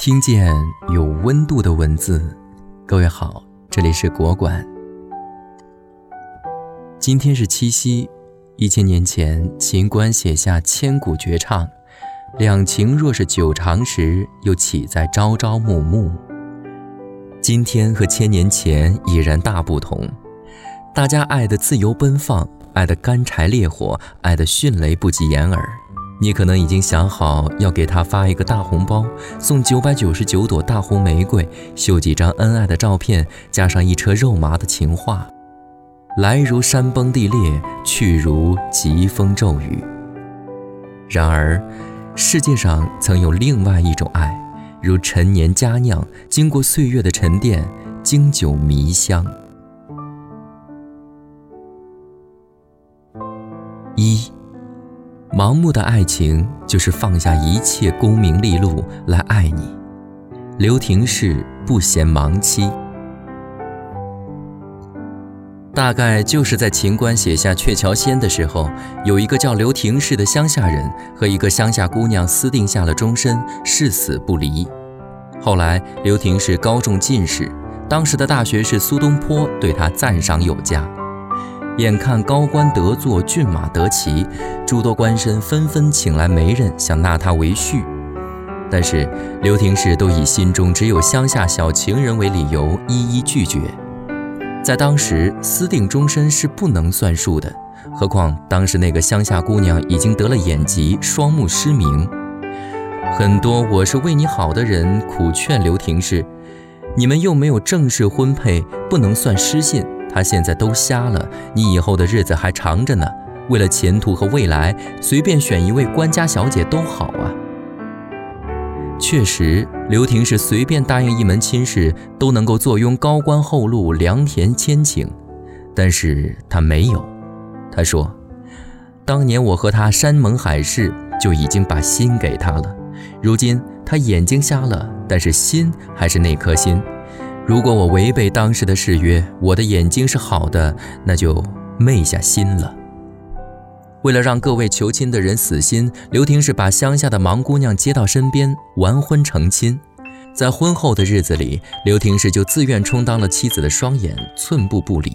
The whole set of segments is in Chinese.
听见有温度的文字，各位好，这里是国馆。今天是七夕，一千年前秦观写下千古绝唱：“两情若是久长时，又岂在朝朝暮暮。”今天和千年前已然大不同，大家爱的自由奔放，爱的干柴烈火，爱的迅雷不及掩耳。你可能已经想好要给他发一个大红包，送九百九十九朵大红玫瑰，秀几张恩爱的照片，加上一车肉麻的情话，来如山崩地裂，去如疾风骤雨。然而，世界上曾有另外一种爱，如陈年佳酿，经过岁月的沉淀，经久弥香。一。盲目的爱情就是放下一切功名利禄来爱你。刘廷氏不嫌盲妻，大概就是在秦观写下《鹊桥仙》的时候，有一个叫刘廷氏的乡下人和一个乡下姑娘私定下了终身，誓死不离。后来刘廷氏高中进士，当时的大学士苏东坡对他赞赏有加。眼看高官得坐，骏马得骑，诸多官绅纷纷请来媒人，想纳他为婿。但是刘廷氏都以心中只有乡下小情人为理由，一一拒绝。在当时，私定终身是不能算数的，何况当时那个乡下姑娘已经得了眼疾，双目失明。很多我是为你好的人苦劝刘廷氏：“你们又没有正式婚配，不能算失信。”他现在都瞎了，你以后的日子还长着呢。为了前途和未来，随便选一位官家小姐都好啊。确实，刘婷是随便答应一门亲事，都能够坐拥高官厚禄、良田千顷。但是他没有。他说：“当年我和他山盟海誓，就已经把心给他了。如今他眼睛瞎了，但是心还是那颗心。”如果我违背当时的誓约，我的眼睛是好的，那就昧下心了。为了让各位求亲的人死心，刘廷是把乡下的盲姑娘接到身边，完婚成亲。在婚后的日子里，刘廷是就自愿充当了妻子的双眼，寸步不离。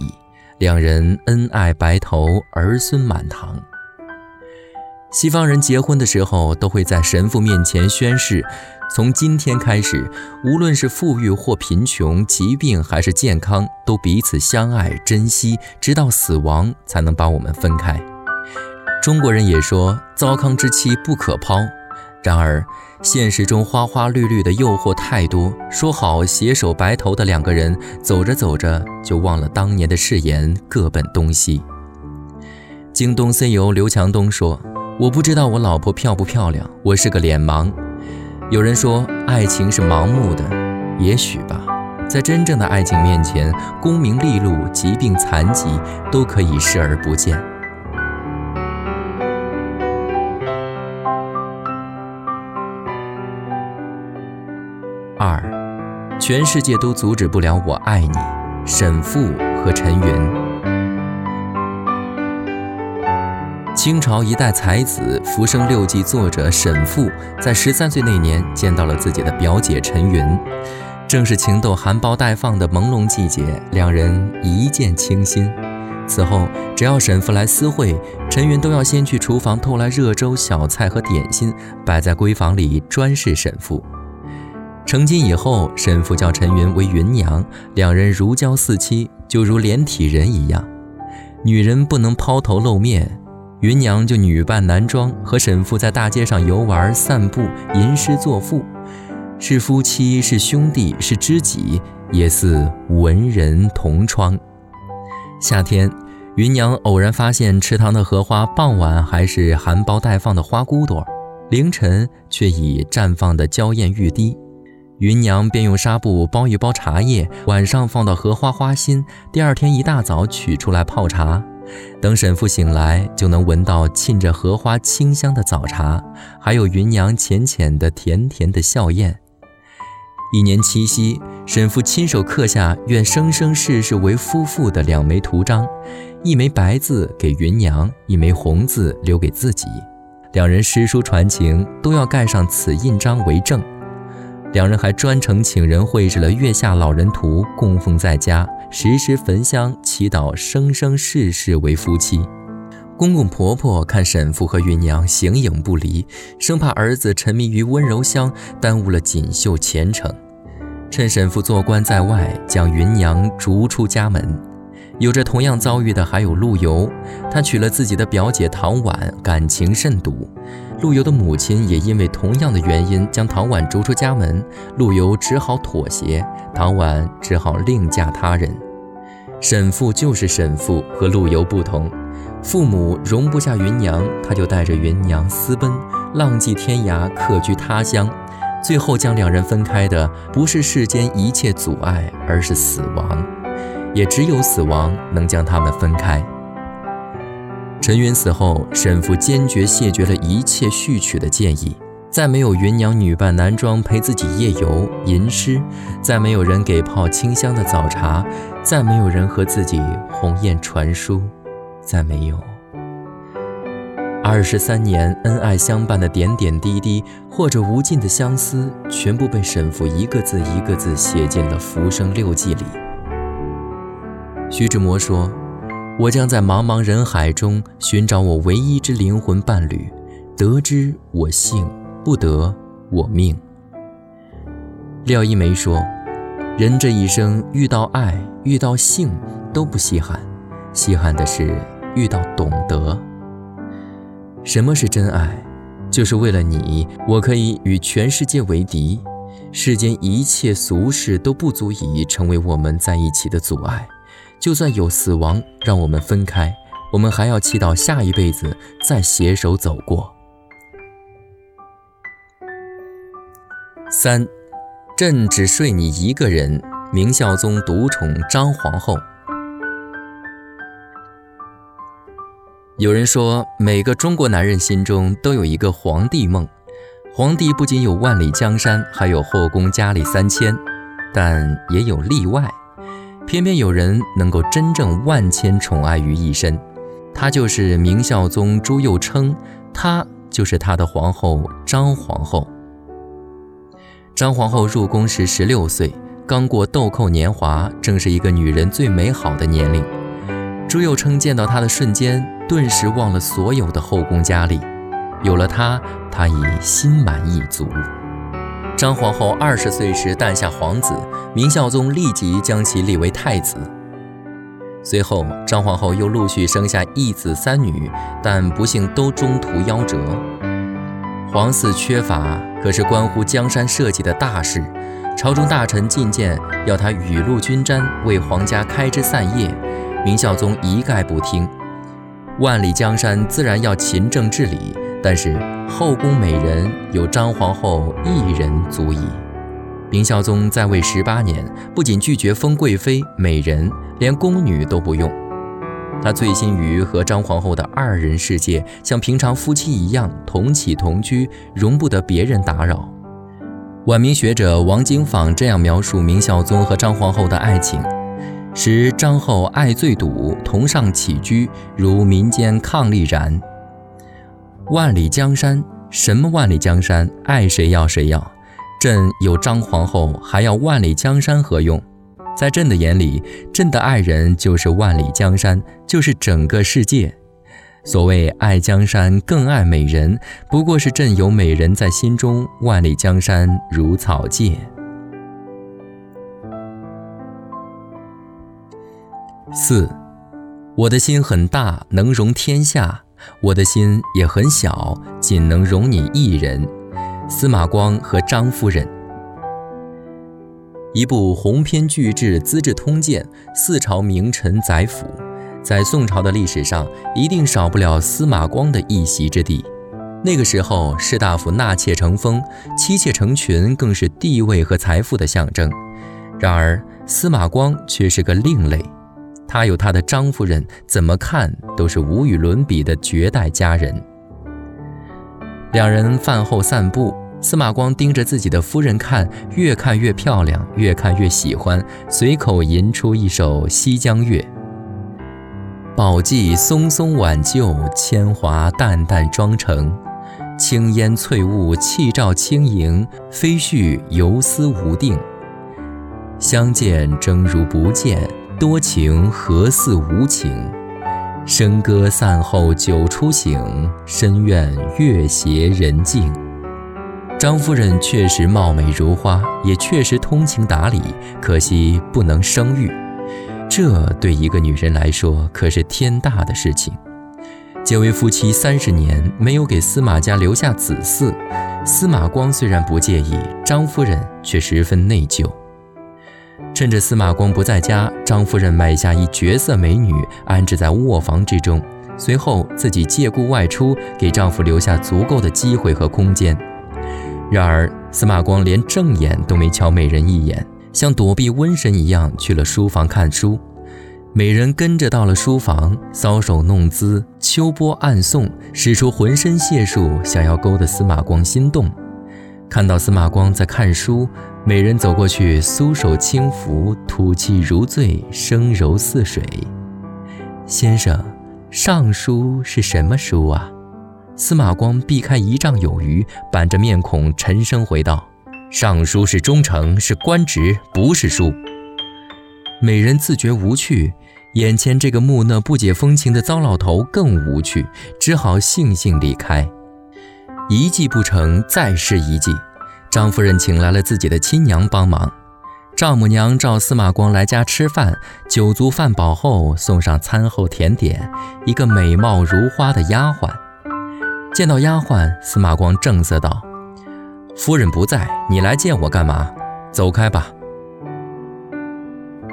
两人恩爱白头，儿孙满堂。西方人结婚的时候，都会在神父面前宣誓。从今天开始，无论是富裕或贫穷，疾病还是健康，都彼此相爱珍惜，直到死亡才能把我们分开。中国人也说“糟糠之妻不可抛”，然而现实中花花绿绿的诱惑太多。说好携手白头的两个人，走着走着就忘了当年的誓言，各奔东西。京东 CEO 刘强东说：“我不知道我老婆漂不漂亮，我是个脸盲。”有人说爱情是盲目的，也许吧。在真正的爱情面前，功名利禄、疾病残疾都可以视而不见。二，全世界都阻止不了我爱你。沈复和陈云。清朝一代才子《浮生六记》作者沈复，在十三岁那年见到了自己的表姐陈云，正是情窦含苞待放的朦胧季节，两人一见倾心。此后，只要沈复来私会，陈云都要先去厨房偷来热粥、小菜和点心，摆在闺房里专侍沈复。成亲以后，沈复叫陈云为云娘，两人如胶似漆，就如连体人一样。女人不能抛头露面。芸娘就女扮男装，和沈复在大街上游玩、散步、吟诗作赋，是夫妻，是兄弟，是知己，也似文人同窗。夏天，芸娘偶然发现池塘的荷花，傍晚还是含苞待放的花骨朵，凌晨却已绽放的娇艳欲滴。芸娘便用纱布包一包茶叶，晚上放到荷花花心，第二天一大早取出来泡茶。等沈父醒来，就能闻到沁着荷花清香的早茶，还有芸娘浅浅的、甜甜的笑靥。一年七夕，沈父亲手刻下“愿生生世世为夫妇”的两枚图章，一枚白字给芸娘，一枚红字留给自己。两人诗书传情，都要盖上此印章为证。两人还专程请人绘制了月下老人图，供奉在家，时时焚香祈祷，生生世世为夫妻。公公婆婆看沈父和芸娘形影不离，生怕儿子沉迷于温柔乡，耽误了锦绣前程。趁沈父做官在外，将芸娘逐出家门。有着同样遭遇的还有陆游，他娶了自己的表姐唐婉，感情甚笃。陆游的母亲也因为同样的原因将唐婉逐出家门，陆游只好妥协，唐婉只好另嫁他人。沈父就是沈父，和陆游不同。父母容不下芸娘，他就带着芸娘私奔，浪迹天涯，客居他乡。最后将两人分开的不是世间一切阻碍，而是死亡。也只有死亡能将他们分开。陈云死后，沈父坚决谢绝了一切续娶的建议，再没有芸娘女扮男装陪自己夜游吟诗，再没有人给泡清香的早茶，再没有人和自己鸿雁传书。再没有二十三年恩爱相伴的点点滴滴，或者无尽的相思，全部被沈父一个字一个字写进了《浮生六记》里。徐志摩说：“我将在茫茫人海中寻找我唯一之灵魂伴侣，得之我幸，不得我命。”廖一梅说：“人这一生遇到爱、遇到性都不稀罕，稀罕的是。”遇到懂得，什么是真爱？就是为了你，我可以与全世界为敌，世间一切俗事都不足以成为我们在一起的阻碍。就算有死亡让我们分开，我们还要祈祷下一辈子再携手走过。三，朕只睡你一个人。明孝宗独宠张皇后。有人说，每个中国男人心中都有一个皇帝梦。皇帝不仅有万里江山，还有后宫佳丽三千，但也有例外。偏偏有人能够真正万千宠爱于一身，他就是明孝宗朱佑樘，他就是他的皇后张皇后。张皇后入宫时十六岁，刚过豆蔻年华，正是一个女人最美好的年龄。朱佑樘见到她的瞬间。顿时忘了所有的后宫佳丽，有了她，他已心满意足。张皇后二十岁时诞下皇子，明孝宗立即将其立为太子。随后，张皇后又陆续生下一子三女，但不幸都中途夭折。皇嗣缺乏，可是关乎江山社稷的大事，朝中大臣进谏要他雨露均沾，为皇家开枝散叶，明孝宗一概不听。万里江山自然要勤政治理，但是后宫美人有张皇后一人足矣。明孝宗在位十八年，不仅拒绝封贵妃、美人，连宫女都不用。他醉心于和张皇后的二人世界，像平常夫妻一样同起同居，容不得别人打扰。晚明学者王经坊这样描述明孝宗和张皇后的爱情。时张后爱最笃，同上起居，如民间伉俪然。万里江山，什么万里江山？爱谁要谁要。朕有张皇后，还要万里江山何用？在朕的眼里，朕的爱人就是万里江山，就是整个世界。所谓爱江山更爱美人，不过是朕有美人在心中，万里江山如草芥。四，我的心很大，能容天下；我的心也很小，仅能容你一人。司马光和张夫人。一部鸿篇巨制《资治通鉴》，四朝名臣宰辅，在宋朝的历史上，一定少不了司马光的一席之地。那个时候，士大夫纳妾成风，妻妾成群，更是地位和财富的象征。然而，司马光却是个另类。他有他的张夫人，怎么看都是无与伦比的绝代佳人。两人饭后散步，司马光盯着自己的夫人看，越看越漂亮，越看越喜欢，随口吟出一首《西江月》：“宝髻松松挽救，铅华淡淡妆成。青烟翠雾，气照轻盈，飞絮游丝无定。相见正如不见，多情何似无情？笙歌散后酒初醒，深院月斜人静。张夫人确实貌美如花，也确实通情达理，可惜不能生育。这对一个女人来说可是天大的事情。结为夫妻三十年，没有给司马家留下子嗣。司马光虽然不介意，张夫人却十分内疚。趁着司马光不在家，张夫人买下一绝色美女，安置在卧房之中，随后自己借故外出，给丈夫留下足够的机会和空间。然而，司马光连正眼都没瞧美人一眼，像躲避瘟神一样去了书房看书。美人跟着到了书房，搔首弄姿，秋波暗送，使出浑身解数，想要勾得司马光心动。看到司马光在看书，美人走过去，苏手轻抚，吐气如醉，声柔似水。先生，尚书是什么书啊？司马光避开一丈有余，板着面孔沉声回道：“尚书是忠诚，是官职，不是书。”美人自觉无趣。眼前这个木讷不解风情的糟老头更无趣，只好悻悻离开。一计不成，再试一计。张夫人请来了自己的亲娘帮忙。丈母娘召司马光来家吃饭，酒足饭饱后，送上餐后甜点，一个美貌如花的丫鬟。见到丫鬟，司马光正色道：“夫人不在，你来见我干嘛？走开吧。”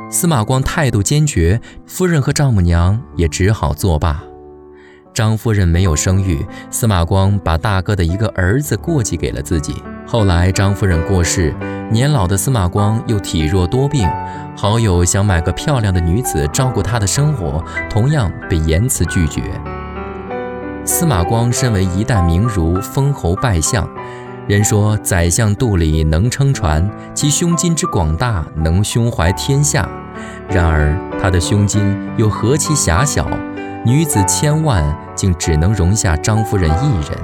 司马光态度坚决，夫人和丈母娘也只好作罢。张夫人没有生育，司马光把大哥的一个儿子过继给了自己。后来张夫人过世，年老的司马光又体弱多病，好友想买个漂亮的女子照顾他的生活，同样被严词拒绝。司马光身为一代名儒，封侯拜相。人说宰相肚里能撑船，其胸襟之广大，能胸怀天下。然而他的胸襟又何其狭小，女子千万竟只能容下张夫人一人。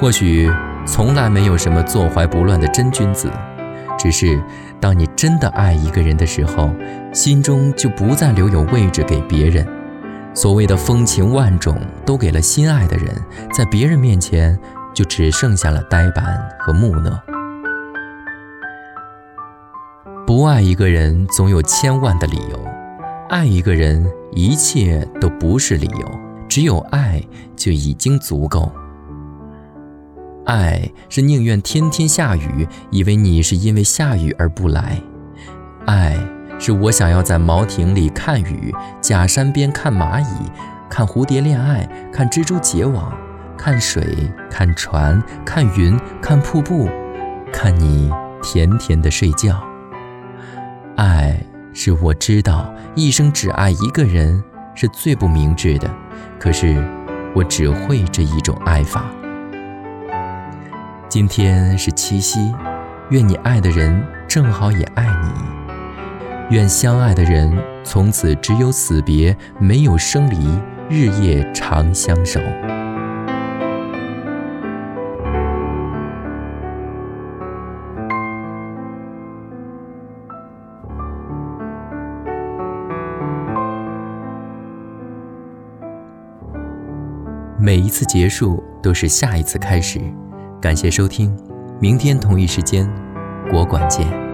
或许从来没有什么坐怀不乱的真君子，只是当你真的爱一个人的时候，心中就不再留有位置给别人。所谓的风情万种都给了心爱的人，在别人面前。就只剩下了呆板和木讷。不爱一个人，总有千万的理由；爱一个人，一切都不是理由。只有爱就已经足够。爱是宁愿天天下雨，以为你是因为下雨而不来；爱是我想要在茅亭里看雨，假山边看蚂蚁，看蝴蝶恋爱，看蜘蛛结网。看水，看船，看云，看瀑布，看你甜甜的睡觉。爱是我知道一生只爱一个人是最不明智的，可是我只会这一种爱法。今天是七夕，愿你爱的人正好也爱你，愿相爱的人从此只有死别，没有生离，日夜长相守。每一次结束都是下一次开始。感谢收听，明天同一时间，国馆见。